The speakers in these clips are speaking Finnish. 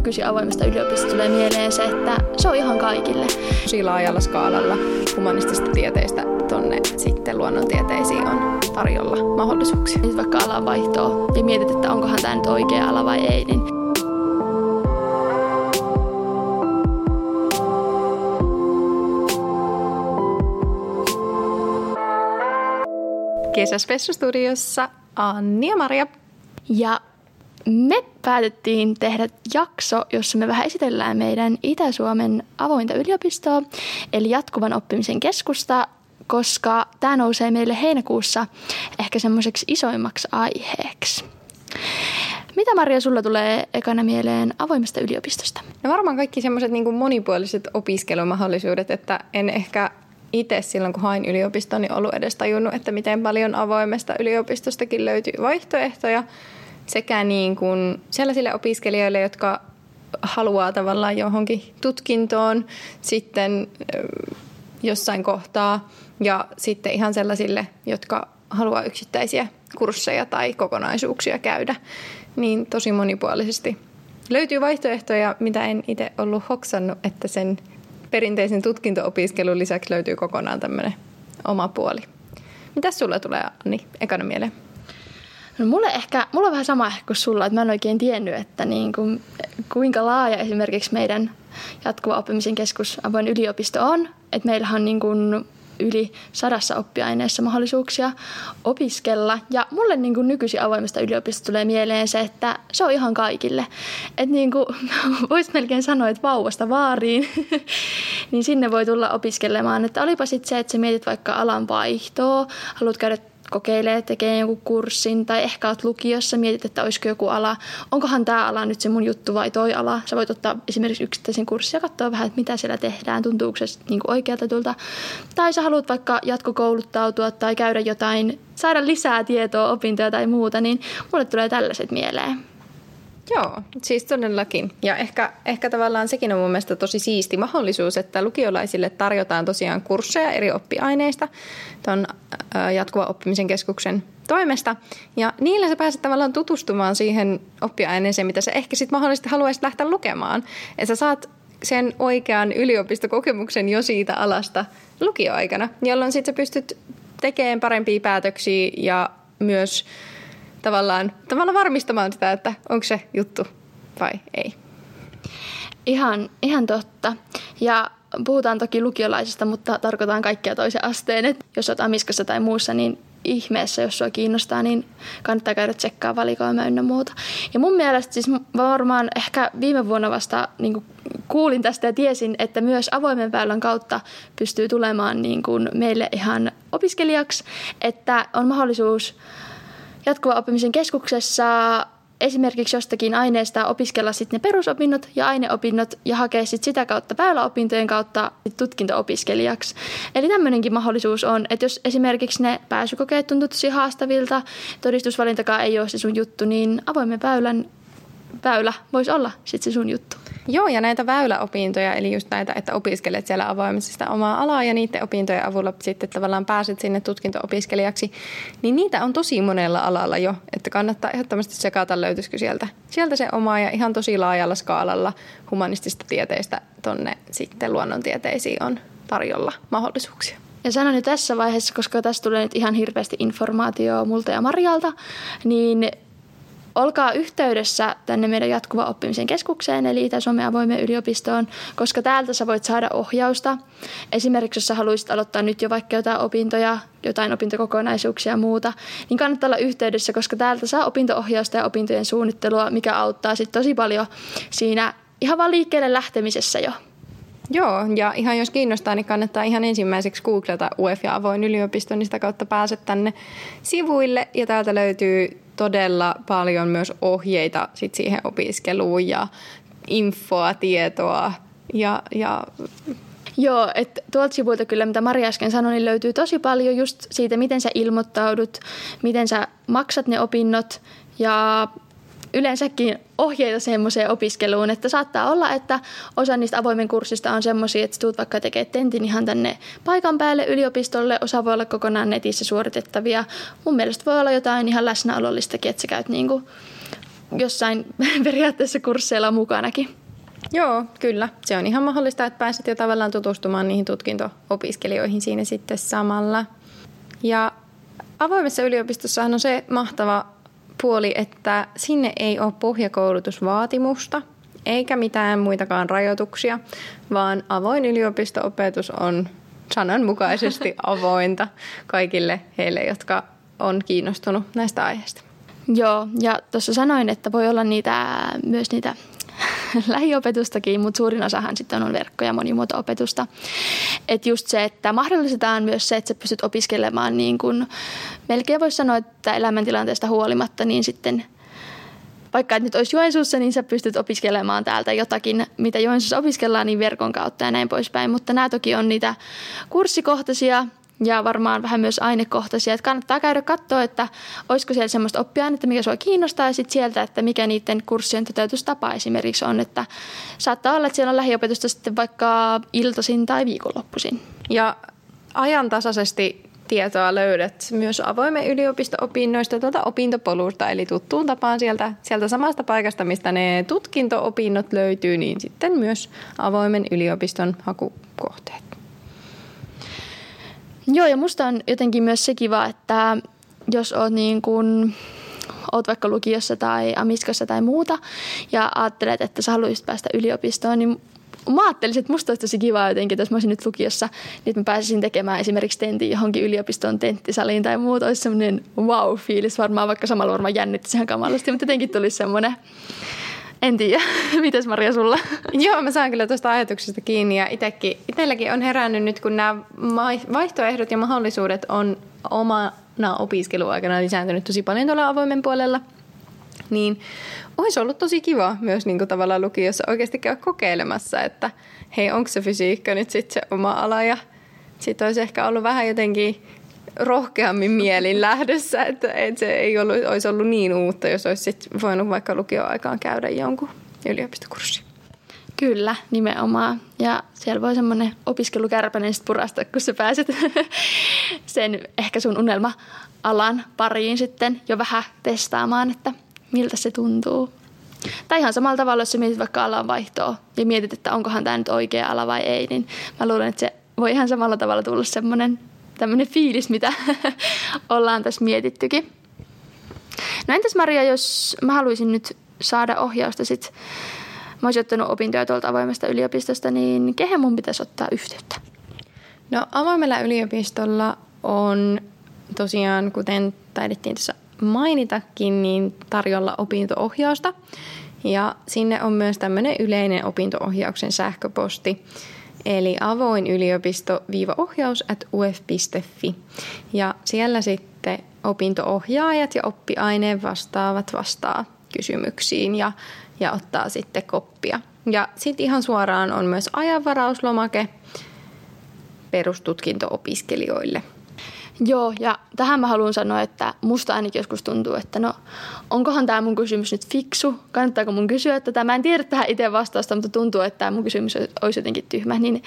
nykyisin avoimesta yliopistosta tulee mieleen se, että se on ihan kaikille. Tosi laajalla skaalalla humanistista tieteistä tonne sitten luonnontieteisiin on tarjolla mahdollisuuksia. Nyt vaikka alan vaihtoa ja mietit, että onkohan tämä nyt oikea ala vai ei, niin Kesäspessustudiossa Anni ja Maria. Ja me päätettiin tehdä jakso, jossa me vähän esitellään meidän Itä-Suomen avointa yliopistoa, eli jatkuvan oppimisen keskusta, koska tämä nousee meille heinäkuussa ehkä semmoiseksi isoimmaksi aiheeksi. Mitä Maria sulla tulee ekana mieleen avoimesta yliopistosta? No varmaan kaikki semmoiset niin monipuoliset opiskelumahdollisuudet, että en ehkä itse silloin, kun hain yliopistoon, niin ollut edes tajunnut, että miten paljon avoimesta yliopistostakin löytyy vaihtoehtoja sekä niin kuin sellaisille opiskelijoille, jotka haluaa tavallaan johonkin tutkintoon sitten jossain kohtaa ja sitten ihan sellaisille, jotka haluaa yksittäisiä kursseja tai kokonaisuuksia käydä, niin tosi monipuolisesti. Löytyy vaihtoehtoja, mitä en itse ollut hoksannut, että sen perinteisen tutkinto-opiskelun lisäksi löytyy kokonaan tämmöinen oma puoli. Mitä sulle tulee, Anni, ekana mieleen? No mulle ehkä, mulla on vähän sama ehkä kuin sulla, että mä en oikein tiennyt, että niin kuin, kuinka laaja esimerkiksi meidän jatkuva oppimisen keskus avoin yliopisto on. Että meillähän on niin kuin yli sadassa oppiaineessa mahdollisuuksia opiskella. Ja mulle niin kuin nykyisin avoimesta yliopistosta tulee mieleen se, että se on ihan kaikille. Että niin kuin voisi melkein sanoa, että vauvasta vaariin, niin sinne voi tulla opiskelemaan. Että olipa sitten se, että sä mietit vaikka alan vaihtoa, haluat käydä kokeilee, tekee joku kurssin tai ehkä olet lukiossa, mietit, että olisiko joku ala, onkohan tämä ala nyt se mun juttu vai toi ala. Sä voit ottaa esimerkiksi yksittäisen kurssin ja katsoa vähän, että mitä siellä tehdään, tuntuuko se niin oikealta tulta. Tai sä haluat vaikka jatkokouluttautua tai käydä jotain, saada lisää tietoa, opintoja tai muuta, niin mulle tulee tällaiset mieleen. Joo, siis todellakin. Ja ehkä, ehkä tavallaan sekin on mun mielestä tosi siisti mahdollisuus, että lukiolaisille tarjotaan tosiaan kursseja eri oppiaineista tuon jatkuva oppimisen keskuksen toimesta. Ja niillä sä pääset tavallaan tutustumaan siihen oppiaineeseen, mitä sä ehkä sitten mahdollisesti haluaisit lähteä lukemaan. Että sä saat sen oikean yliopistokokemuksen jo siitä alasta lukioaikana, jolloin sitten sä pystyt tekemään parempia päätöksiä ja myös tavallaan, tavallaan varmistamaan sitä, että onko se juttu vai ei. Ihan, ihan totta. Ja puhutaan toki lukiolaisista, mutta tarkoitan kaikkia toisen asteen. Et jos olet Amiskassa tai muussa, niin ihmeessä, jos sua kiinnostaa, niin kannattaa käydä tsekkaa valikoimaa ynnä muuta. Ja mun mielestä siis varmaan ehkä viime vuonna vasta niin kuulin tästä ja tiesin, että myös avoimen väylän kautta pystyy tulemaan niin meille ihan opiskelijaksi, että on mahdollisuus jatkuva oppimisen keskuksessa esimerkiksi jostakin aineesta opiskella sitten ne perusopinnot ja aineopinnot ja hakea sitten sitä kautta väyläopintojen kautta tutkinto-opiskelijaksi. Eli tämmöinenkin mahdollisuus on, että jos esimerkiksi ne pääsykokeet tuntuu tosi haastavilta, todistusvalintakaan ei ole se sun juttu, niin avoimen väylän väylä voisi olla sitten se sun juttu. Joo, ja näitä väyläopintoja, eli just näitä, että opiskelet siellä avoimessa sitä omaa alaa ja niiden opintojen avulla sitten tavallaan pääset sinne tutkinto-opiskelijaksi, niin niitä on tosi monella alalla jo, että kannattaa ehdottomasti sekata, löytyisikö sieltä, sieltä se oma ja ihan tosi laajalla skaalalla humanistista tieteistä tonne sitten luonnontieteisiin on tarjolla mahdollisuuksia. Ja sanon nyt tässä vaiheessa, koska tässä tulee nyt ihan hirveästi informaatiota multa ja Marialta, niin olkaa yhteydessä tänne meidän jatkuva oppimisen keskukseen, eli Itä-Suomen avoimen yliopistoon, koska täältä sä voit saada ohjausta. Esimerkiksi jos sä haluaisit aloittaa nyt jo vaikka jotain opintoja, jotain opintokokonaisuuksia ja muuta, niin kannattaa olla yhteydessä, koska täältä saa opintoohjausta ja opintojen suunnittelua, mikä auttaa sitten tosi paljon siinä ihan vaan liikkeelle lähtemisessä jo. Joo, ja ihan jos kiinnostaa, niin kannattaa ihan ensimmäiseksi googlata UF ja avoin yliopisto, niin sitä kautta pääset tänne sivuille. Ja täältä löytyy todella paljon myös ohjeita sit siihen opiskeluun ja infoa, tietoa ja, ja Joo, että tuolta sivuilta kyllä, mitä Maria äsken sanoi, niin löytyy tosi paljon just siitä, miten sä ilmoittaudut, miten sä maksat ne opinnot ja yleensäkin ohjeita semmoiseen opiskeluun, että saattaa olla, että osa niistä avoimen kurssista on semmoisia, että tulet vaikka tekee tentin ihan tänne paikan päälle yliopistolle, osa voi olla kokonaan netissä suoritettavia. Mun mielestä voi olla jotain ihan läsnäolollistakin, että sä käyt niinku jossain periaatteessa kursseilla mukanakin. Joo, kyllä. Se on ihan mahdollista, että pääset jo tavallaan tutustumaan niihin tutkinto-opiskelijoihin siinä sitten samalla. Ja avoimessa yliopistossahan on se mahtava puoli, että sinne ei ole pohjakoulutusvaatimusta eikä mitään muitakaan rajoituksia, vaan avoin yliopisto-opetus on sananmukaisesti avointa kaikille heille, jotka on kiinnostunut näistä aiheista. Joo, ja tuossa sanoin, että voi olla niitä, myös niitä lähiopetustakin, mutta suurin osahan sitten on verkko- ja monimuoto-opetusta. Että just se, että mahdollistetaan myös se, että sä pystyt opiskelemaan niin kuin, melkein voisi sanoa, että elämäntilanteesta huolimatta, niin sitten vaikka et nyt olisi Joensuussa, niin sä pystyt opiskelemaan täältä jotakin, mitä Joensuussa opiskellaan, niin verkon kautta ja näin poispäin. Mutta nämä toki on niitä kurssikohtaisia ja varmaan vähän myös ainekohtaisia. Että kannattaa käydä katsoa, että olisiko siellä semmoista oppiainetta, mikä sua kiinnostaa ja sitten sieltä, että mikä niiden kurssien toteutustapa esimerkiksi on. Että saattaa olla, että siellä on lähiopetusta sitten vaikka iltaisin tai viikonloppuisin. Ja ajantasaisesti tietoa löydät myös avoimen yliopisto-opinnoista tuolta opintopolulta, eli tuttuun tapaan sieltä, sieltä samasta paikasta, mistä ne tutkinto-opinnot löytyy, niin sitten myös avoimen yliopiston hakukohteet. Joo, ja musta on jotenkin myös se kiva, että jos oot niin kuin oot vaikka lukiossa tai amiskassa tai muuta ja ajattelet, että sä haluaisit päästä yliopistoon, niin mä ajattelisin, että musta olisi tosi kiva jotenkin, että jos mä olisin nyt lukiossa, niin mä pääsisin tekemään esimerkiksi tentin johonkin yliopiston tenttisaliin tai muuta. Olisi semmoinen wow-fiilis varmaan, vaikka samalla varmaan jännittäisi ihan kamalasti, mutta jotenkin tulisi semmoinen en tiedä. Mites Maria sulla? Joo, mä saan kyllä tuosta ajatuksesta kiinni ja itsekin, itselläkin on herännyt nyt, kun nämä vaihtoehdot ja mahdollisuudet on omana opiskeluaikana lisääntynyt tosi paljon tuolla avoimen puolella. Niin olisi ollut tosi kiva myös niin kuin tavallaan lukiossa oikeasti käydä kokeilemassa, että hei, onko se fysiikka nyt sitten se oma ala ja sitten olisi ehkä ollut vähän jotenkin rohkeammin mielin lähdössä, että, että se ei ollut, olisi ollut niin uutta, jos olisi sit voinut vaikka lukioaikaan käydä jonkun yliopistokurssin. Kyllä, nimenomaan. Ja siellä voi semmoinen opiskelukärpänen sitten purasta, kun sä pääset sen ehkä sun unelma-alan pariin sitten jo vähän testaamaan, että miltä se tuntuu. Tai ihan samalla tavalla, jos sä mietit vaikka alan vaihtoa ja mietit, että onkohan tämä nyt oikea ala vai ei, niin mä luulen, että se voi ihan samalla tavalla tulla semmoinen tämmöinen fiilis, mitä ollaan tässä mietittykin. No entäs Maria, jos mä haluaisin nyt saada ohjausta sit, mä olisin ottanut opintoja tuolta avoimesta yliopistosta, niin kehen mun pitäisi ottaa yhteyttä? No avoimella yliopistolla on tosiaan, kuten taidettiin tässä mainitakin, niin tarjolla opinto-ohjausta. Ja sinne on myös tämmöinen yleinen opinto-ohjauksen sähköposti, eli avoin yliopisto-ohjaus at uf.fi. Ja siellä sitten opinto-ohjaajat ja oppiaineen vastaavat vastaa kysymyksiin ja, ja ottaa sitten koppia. Ja sitten ihan suoraan on myös ajanvarauslomake perustutkinto-opiskelijoille – Joo, ja tähän mä haluan sanoa, että musta ainakin joskus tuntuu, että no, onkohan tämä mun kysymys nyt fiksu? Kannattaako mun kysyä tätä? Mä en tiedä tähän itse vastausta, mutta tuntuu, että tämä mun kysymys olisi jotenkin tyhmä. Niin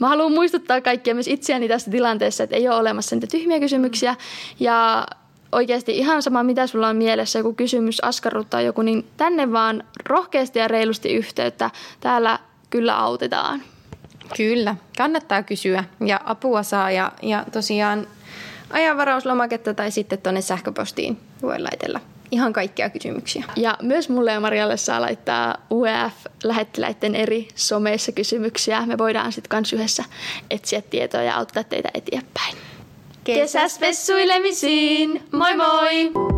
mä haluan muistuttaa kaikkia myös itseäni tässä tilanteessa, että ei ole olemassa niitä tyhmiä kysymyksiä. Ja oikeasti ihan sama, mitä sulla on mielessä, joku kysymys askarruttaa joku, niin tänne vaan rohkeasti ja reilusti yhteyttä. Täällä kyllä autetaan. Kyllä, kannattaa kysyä ja apua saa ja, ja tosiaan ajanvarauslomaketta tai sitten tuonne sähköpostiin voi laitella ihan kaikkia kysymyksiä. Ja myös mulle ja Marialle saa laittaa UEF-lähettiläiden eri someissa kysymyksiä. Me voidaan sitten kans yhdessä etsiä tietoa ja auttaa teitä eteenpäin. Kesäspessuilemisiin! Moi moi!